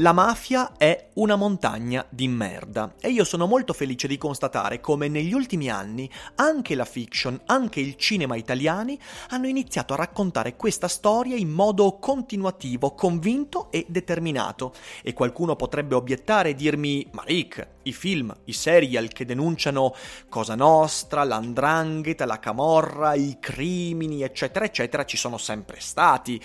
La mafia è una montagna di merda e io sono molto felice di constatare come negli ultimi anni anche la fiction, anche il cinema italiani hanno iniziato a raccontare questa storia in modo continuativo, convinto e determinato. E qualcuno potrebbe obiettare e dirmi, ma Rick, i film, i serial che denunciano Cosa Nostra, l'andrangheta, la camorra, i crimini, eccetera, eccetera, ci sono sempre stati.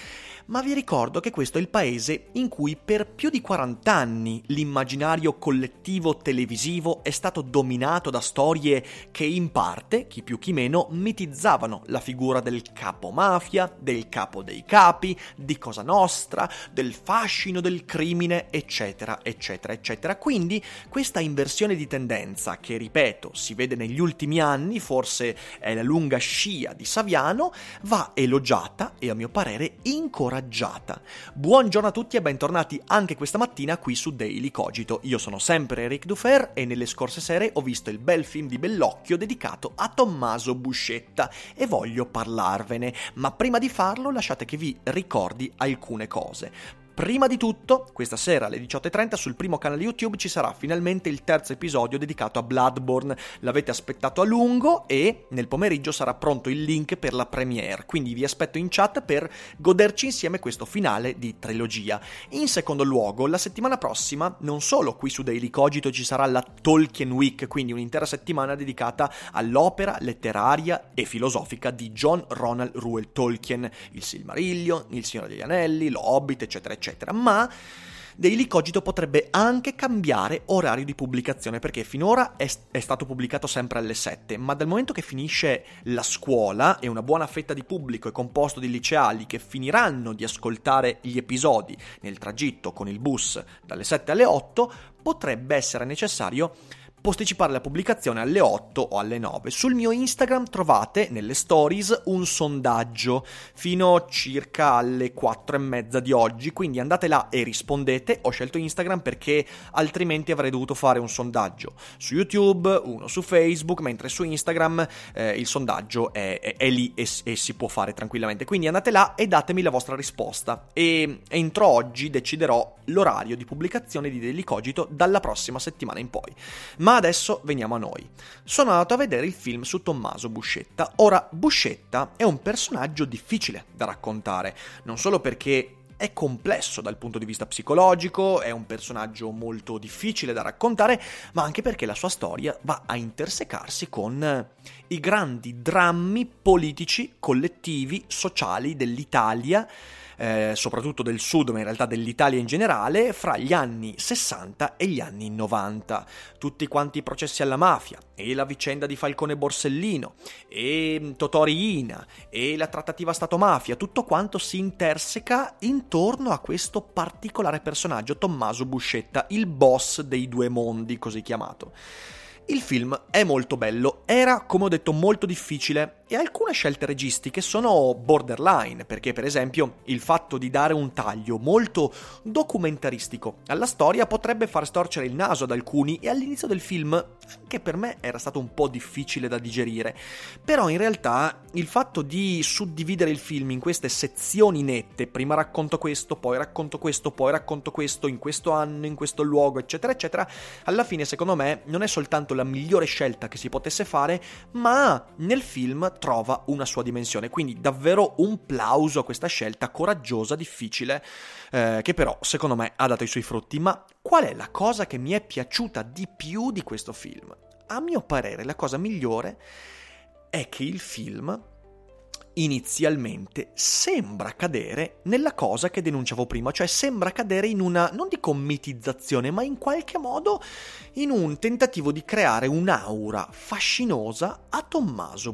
Ma vi ricordo che questo è il paese in cui per più di 40 anni l'immaginario collettivo televisivo è stato dominato da storie che in parte, chi più chi meno, mitizzavano la figura del capo mafia, del capo dei capi, di Cosa Nostra, del fascino del crimine, eccetera, eccetera, eccetera. Quindi questa inversione di tendenza, che ripeto si vede negli ultimi anni, forse è la lunga scia di Saviano, va elogiata e a mio parere incoraggiata. Buongiorno a tutti e bentornati anche questa mattina qui su Daily Cogito. Io sono sempre Eric Dufer e nelle scorse sere ho visto il bel film di Bellocchio dedicato a Tommaso Buscetta e voglio parlarvene, ma prima di farlo lasciate che vi ricordi alcune cose. Prima di tutto, questa sera alle 18.30 sul primo canale YouTube ci sarà finalmente il terzo episodio dedicato a Bloodborne. L'avete aspettato a lungo e nel pomeriggio sarà pronto il link per la premiere, quindi vi aspetto in chat per goderci insieme questo finale di trilogia. In secondo luogo, la settimana prossima, non solo qui su Daily Cogito ci sarà la Tolkien Week, quindi un'intera settimana dedicata all'opera letteraria e filosofica di John Ronald Reuel Tolkien, il Silmarillion, il Signore degli Anelli, lo Hobbit, eccetera, eccetera, ma Daily Cogito potrebbe anche cambiare orario di pubblicazione perché finora è, è, stato pubblicato sempre alle 7, ma dal momento che finisce la scuola e una buona fetta di pubblico è composto di liceali che finiranno di ascoltare gli episodi nel tragitto con il bus dalle 7 alle 8, potrebbe essere necessario posticipare la pubblicazione alle 8 o alle 9. Sul mio Instagram trovate nelle stories un sondaggio fino circa alle 4 e mezza di oggi, quindi andate là e rispondete. Ho scelto Instagram perché altrimenti avrei dovuto fare un sondaggio su YouTube, uno su Facebook, mentre su Instagram eh, il sondaggio è, è, è lì e, e, si può fare tranquillamente. Quindi andate là e datemi la vostra risposta. E entro oggi deciderò l'orario di pubblicazione di Daily Cogito dalla prossima settimana in poi. Ma adesso veniamo a noi. Sono andato a vedere il film su Tommaso Buscetta. Ora, Buscetta è un personaggio difficile da raccontare, non solo perché è complesso dal punto di vista psicologico, è un personaggio molto difficile da raccontare, ma anche perché la sua storia va a intersecarsi con i grandi drammi politici, collettivi, sociali dell'Italia eh, soprattutto del sud, ma in realtà dell'Italia in generale, fra gli anni 60 e gli anni 90. Tutti quanti i processi alla mafia, e la vicenda di Falcone Borsellino, e Totori Ina, e la trattativa Stato-mafia, tutto quanto si interseca intorno a questo particolare personaggio, Tommaso Buscetta, il boss dei due mondi, così chiamato. Il film è molto bello, era, come ho detto, molto difficile e alcune scelte registiche sono borderline, perché per esempio il fatto di dare un taglio molto documentaristico alla storia potrebbe far storcere il naso ad alcuni e all'inizio del film anche per me era stato un po' difficile da digerire. Però in realtà il fatto di suddividere il film in queste sezioni nette, prima racconto questo, poi racconto questo, poi racconto questo, in questo anno, in questo luogo, eccetera, eccetera, alla fine secondo me non è soltanto la migliore scelta che si potesse fare, ma nel film trova una sua dimensione. Quindi davvero un plauso a questa scelta coraggiosa, difficile, eh, che però secondo me ha dato i suoi frutti. Ma qual è la cosa che mi è piaciuta di più di questo film? A mio parere la cosa migliore è che il film inizialmente sembra cadere nella cosa che denunciavo prima, cioè sembra cadere in una, non dico mitizzazione, ma in qualche modo in un tentativo di creare un'aura fascinosa a Tommaso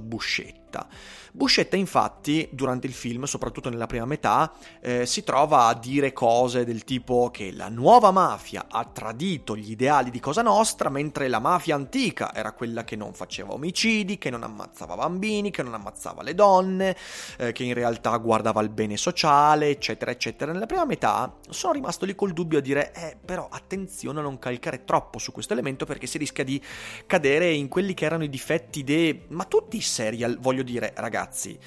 Buscetta. Buscetta infatti durante il film, soprattutto nella prima metà, eh, si trova a dire cose del tipo che la nuova mafia ha tradito gli ideali di Cosa Nostra, mentre la mafia antica era quella che non faceva omicidi, che non ammazzava bambini, che non ammazzava le donne, eh, che in realtà guardava il bene sociale, eccetera, eccetera. Nella prima metà sono rimasto lì col dubbio a dire, eh, però attenzione a non calcare troppo su questo elemento perché si rischia di cadere in quelli che erano i difetti dei... ma tutti i serial, voglio dire, ragazzi,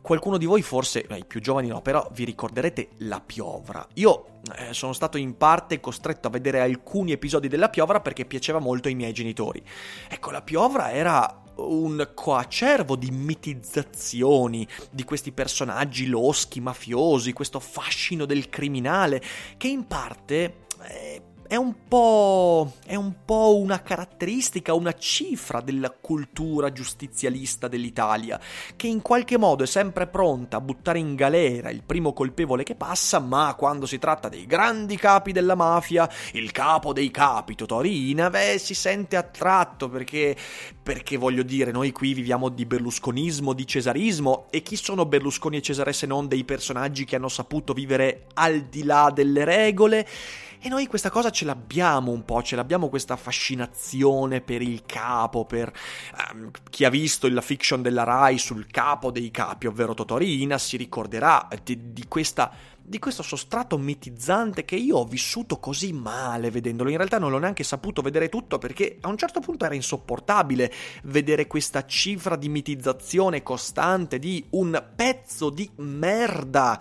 qualcuno di voi forse, i più giovani no, però vi ricorderete La Piovra. Io eh, sono stato in parte costretto a vedere alcuni episodi della Piovra perché piaceva molto ai miei genitori. Ecco, La Piovra era un coacervo di mitizzazioni di questi personaggi loschi, mafiosi, questo fascino del criminale, che in parte eh, è un po'. è un po' una caratteristica, una cifra della cultura giustizialista dell'Italia, che in qualche modo è sempre pronta a buttare in galera il primo colpevole che passa, ma quando si tratta dei grandi capi della mafia, il capo dei capi, Totorina, beh, si sente attratto perché. perché voglio dire, noi qui viviamo di berlusconismo, di cesarismo, e chi sono Berlusconi e Cesare se non dei personaggi che hanno saputo vivere al di là delle regole? E noi questa cosa ce l'abbiamo un po', ce l'abbiamo questa fascinazione per il capo, per um, chi ha visto la fiction della Rai sul capo dei capi, ovvero Totorina, si ricorderà di, di questa di questo sostrato mitizzante che io ho vissuto così male vedendolo. In realtà non l'ho neanche saputo vedere tutto perché a un certo punto era insopportabile vedere questa cifra di mitizzazione costante di un pezzo di merda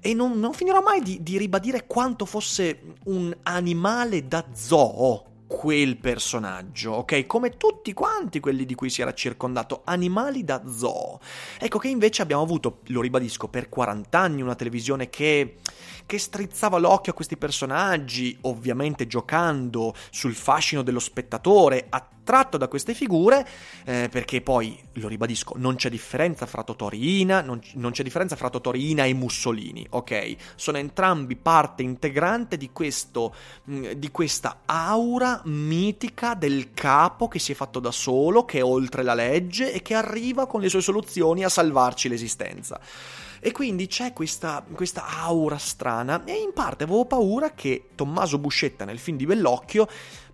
e non, non finirò mai di, di ribadire quanto fosse un animale da zoo quel personaggio, ok? Come tutti quanti quelli di cui si era circondato, animali da zoo. Ecco che invece abbiamo avuto, lo ribadisco, per 40 anni una televisione che, che strizzava l'occhio a questi personaggi, ovviamente giocando sul fascino dello spettatore, attratto da queste figure, eh, perché poi, lo ribadisco, non c'è differenza fra Totorina, non, non c'è differenza fra Totorina e Mussolini, ok? Sono entrambi parte integrante di questo, mm, di questa aura mitica del capo che si è fatto da solo, che è oltre la legge e che arriva con le sue soluzioni a salvarci l'esistenza. E quindi c'è questa, questa aura strana e in parte avevo paura che Tommaso Buscetta nel film di Bellocchio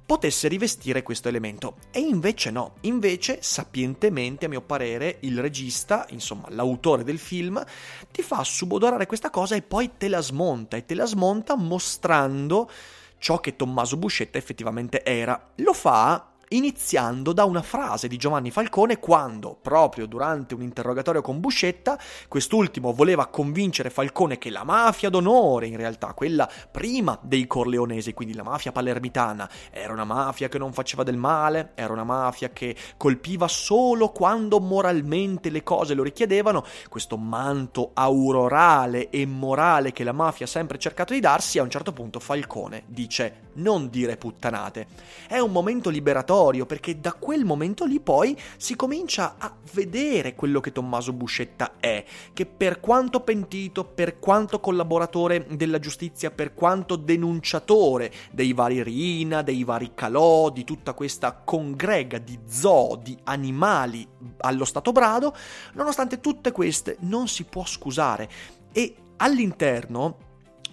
potesse rivestire questo elemento. E invece no, invece sapientemente, a mio parere, il regista, insomma l'autore del film, ti fa subodorare questa cosa e poi te la smonta, e te la smonta mostrando ciò che Tommaso Buscetta effettivamente era. Lo fa iniziando da una frase di Giovanni Falcone quando, proprio durante un interrogatorio con Buscetta, quest'ultimo voleva convincere Falcone che la mafia d'onore, in realtà quella prima dei Corleonesi, quindi la mafia palermitana, era una mafia che non faceva del male, era una mafia che colpiva solo quando moralmente le cose lo richiedevano, questo manto aurorale e morale che la mafia ha sempre cercato di darsi, a un certo punto Falcone dice non dire puttanate. È un momento liberatorio territorio, perché da quel momento lì poi si comincia a vedere quello che Tommaso Buscetta è, che per quanto pentito, per quanto collaboratore della giustizia, per quanto denunciatore dei vari Rina, dei vari Calò, di tutta questa congrega di zoo, di animali allo stato brado, nonostante tutte queste non si può scusare. E all'interno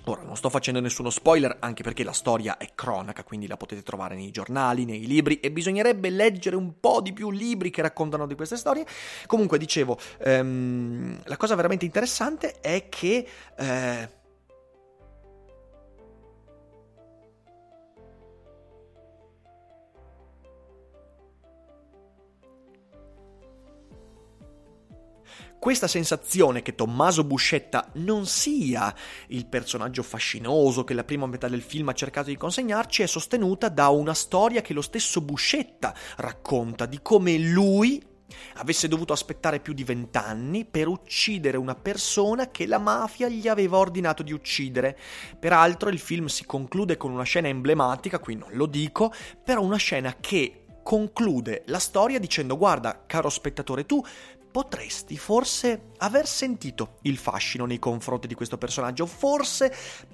Ora, non sto facendo nessuno spoiler, anche perché la storia è cronaca, quindi la potete trovare nei giornali, nei libri, e bisognerebbe leggere un po' di più libri che raccontano di queste storie. Comunque, dicevo, ehm, la cosa veramente interessante è che... Eh, questa sensazione che Tommaso Buscetta non sia il personaggio fascinoso che la prima metà del film ha cercato di consegnarci è sostenuta da una storia che lo stesso Buscetta racconta di come lui avesse dovuto aspettare più di vent'anni per uccidere una persona che la mafia gli aveva ordinato di uccidere. Peraltro il film si conclude con una scena emblematica, qui non lo dico, però una scena che conclude la storia dicendo guarda caro spettatore tu potresti forse aver sentito il fascino nei confronti di questo personaggio, forse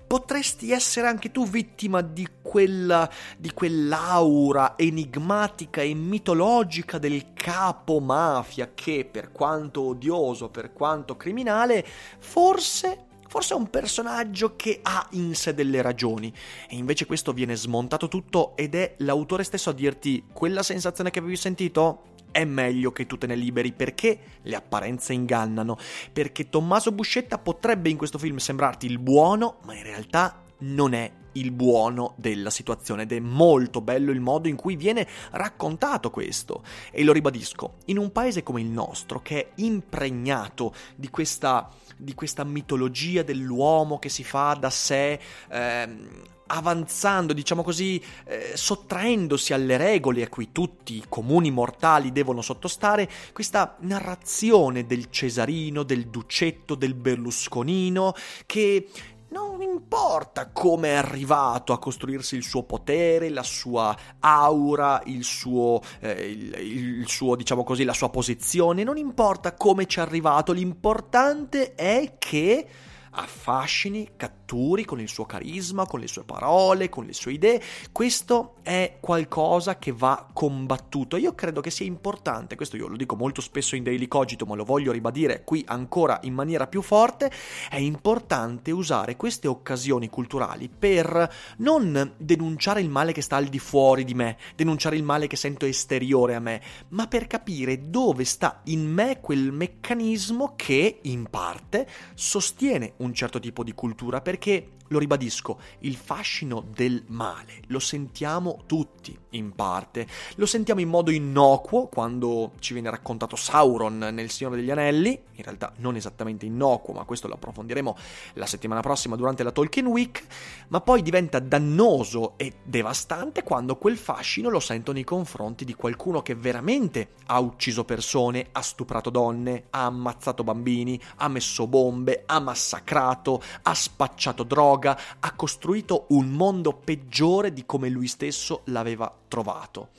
potresti essere anche tu vittima di quella di quell'aura enigmatica e mitologica del capo mafia che per quanto odioso, per quanto criminale, forse Forse è un personaggio che ha in sé delle ragioni e invece questo viene smontato tutto ed è l'autore stesso a dirti quella sensazione che avevi sentito? È meglio che tu te ne liberi perché le apparenze ingannano, perché Tommaso Buscetta potrebbe in questo film sembrarti il buono, ma in realtà non è il buono della situazione ed è molto bello il modo in cui viene raccontato questo. E lo ribadisco, in un paese come il nostro, che è impregnato di questa di questa mitologia dell'uomo che si fa da sé, ehm, avanzando, diciamo così, eh, sottraendosi alle regole a cui tutti i comuni mortali devono sottostare, questa narrazione del Cesarino, del Ducetto, del Berlusconino, che non importa come è arrivato a costruirsi il suo potere, la sua aura, il suo, eh, il, il suo, diciamo così, la sua posizione, non importa come ci è arrivato, l'importante è che affascini, catturi con il suo carisma, con le sue parole, con le sue idee. Questo è qualcosa che va combattuto. Io credo che sia importante, questo io lo dico molto spesso in Daily Cogito, ma lo voglio ribadire qui ancora in maniera più forte, è importante usare queste occasioni culturali per non denunciare il male che sta al di fuori di me, denunciare il male che sento esteriore a me, ma per capire dove sta in me quel meccanismo che in parte sostiene un certo tipo di cultura perché perché lo ribadisco, il fascino del male lo sentiamo tutti in parte. Lo sentiamo in modo innocuo quando ci viene raccontato Sauron nel Signore degli Anelli, in realtà non esattamente innocuo, ma questo lo approfondiremo la settimana prossima durante la Tolkien Week, ma poi diventa dannoso e devastante quando quel fascino lo sento nei confronti di qualcuno che veramente ha ucciso persone, ha stuprato donne, ha ammazzato bambini, ha messo bombe, ha massacrato, ha spacciato droga, droga, ha costruito un mondo peggiore di come lui stesso l'aveva trovato.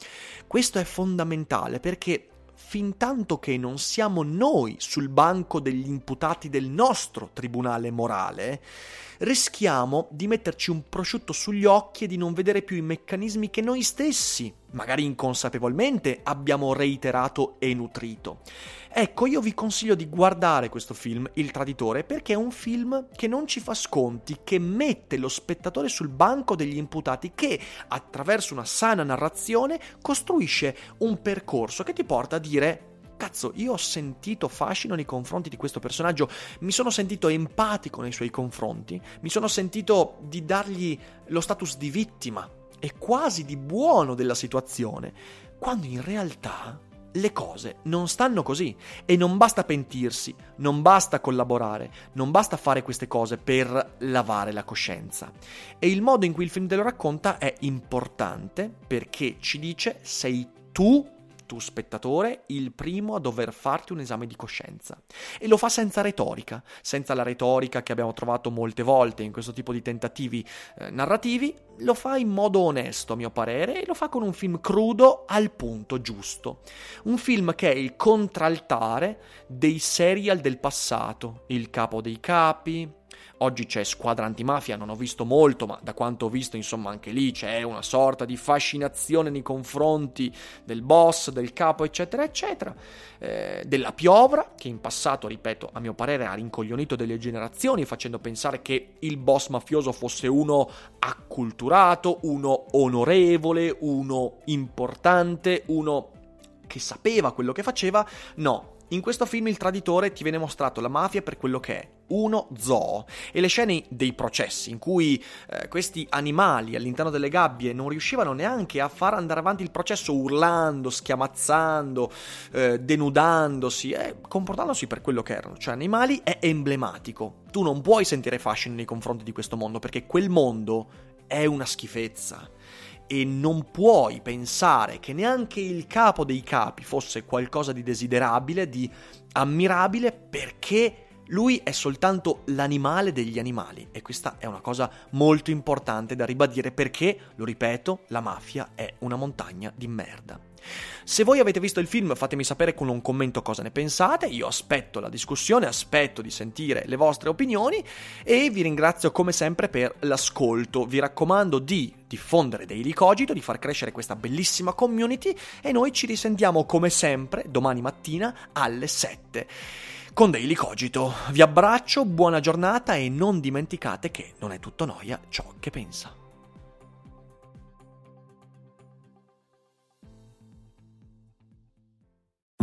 Questo è fondamentale perché fin tanto che non siamo noi sul banco degli imputati del nostro tribunale morale, rischiamo di metterci un prosciutto sugli occhi e di non vedere più i meccanismi che noi stessi, magari inconsapevolmente, abbiamo reiterato e nutrito. Ecco, io vi consiglio di guardare questo film, Il Traditore, perché è un film che non ci fa sconti, che mette lo spettatore sul banco degli imputati, che attraverso una sana narrazione costruisce un percorso che ti porta a dire cazzo, io ho sentito fascino nei confronti di questo personaggio, mi sono sentito empatico nei suoi confronti, mi sono sentito di dargli lo status di vittima e quasi di buono della situazione, quando in realtà le cose non stanno così e non basta pentirsi, non basta collaborare, non basta fare queste cose per lavare la coscienza. E il modo in cui il film te lo racconta è importante perché ci dice sei tu tu spettatore il primo a dover farti un esame di coscienza. E lo fa senza retorica, senza la retorica che abbiamo trovato molte volte in questo tipo di tentativi eh, narrativi, lo fa in modo onesto a mio parere e lo fa con un film crudo al punto giusto. Un film che è il contraltare dei serial del passato, Il capo dei capi, Oggi c'è Squadra Antimafia, non ho visto molto, ma da quanto ho visto, insomma, anche lì c'è una sorta di fascinazione nei confronti del boss, del capo, eccetera, eccetera. Eh, della Piovra, che in passato, ripeto, a mio parere ha rincoglionito delle generazioni, facendo pensare che il boss mafioso fosse uno acculturato, uno onorevole, uno importante, uno che sapeva quello che faceva. No, in questo film il traditore ti viene mostrato la mafia per quello che è, uno zoo, e le scene dei processi in cui eh, questi animali all'interno delle gabbie non riuscivano neanche a far andare avanti il processo urlando, schiamazzando, eh, denudandosi, eh, comportandosi per quello che erano, cioè animali, è emblematico. Tu non puoi sentire fascino nei confronti di questo mondo perché quel mondo è una schifezza e non puoi pensare che neanche il capo dei capi fosse qualcosa di desiderabile, di ammirabile, perché Lui è soltanto l'animale degli animali e questa è una cosa molto importante da ribadire perché, lo ripeto, la mafia è una montagna di merda. Se voi avete visto il film fatemi sapere con un commento cosa ne pensate, io aspetto la discussione, aspetto di sentire le vostre opinioni e vi ringrazio come sempre per l'ascolto. Vi raccomando di diffondere Daily Cogito, di far crescere questa bellissima community e noi ci risentiamo come sempre domani mattina alle 7 con Daily Cogito. Vi abbraccio, buona giornata e non dimenticate che non è tutto noia ciò che pensa.